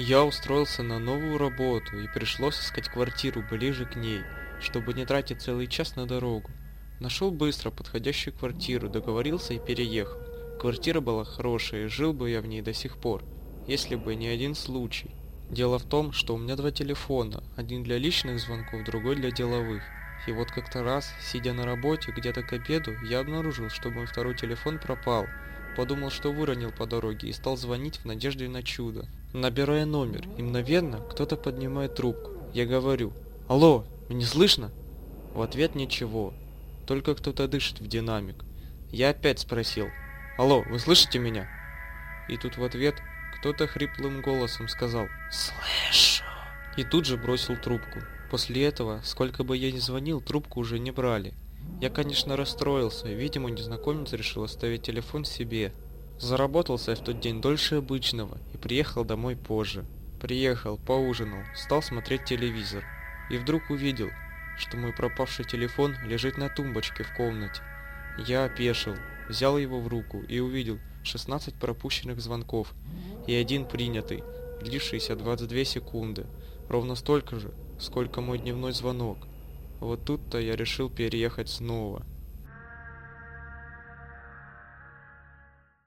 Я устроился на новую работу и пришлось искать квартиру ближе к ней, чтобы не тратить целый час на дорогу. Нашел быстро подходящую квартиру, договорился и переехал. Квартира была хорошая, и жил бы я в ней до сих пор, если бы не один случай. Дело в том, что у меня два телефона, один для личных звонков, другой для деловых. И вот как-то раз, сидя на работе, где-то к обеду, я обнаружил, что мой второй телефон пропал. Подумал, что выронил по дороге и стал звонить в надежде на чудо. Набирая номер, и мгновенно кто-то поднимает трубку. Я говорю, «Алло, меня слышно?» В ответ ничего, только кто-то дышит в динамик. Я опять спросил, «Алло, вы слышите меня?» И тут в ответ кто-то хриплым голосом сказал «Слышу!» И тут же бросил трубку. После этого, сколько бы я ни звонил, трубку уже не брали. Я, конечно, расстроился, видимо, незнакомец решил оставить телефон себе. Заработался я в тот день дольше обычного и приехал домой позже. Приехал, поужинал, стал смотреть телевизор. И вдруг увидел, что мой пропавший телефон лежит на тумбочке в комнате. Я опешил, взял его в руку и увидел 16 пропущенных звонков и один принятый, длившийся 22 секунды, ровно столько же, сколько мой дневной звонок. Вот тут-то я решил переехать снова.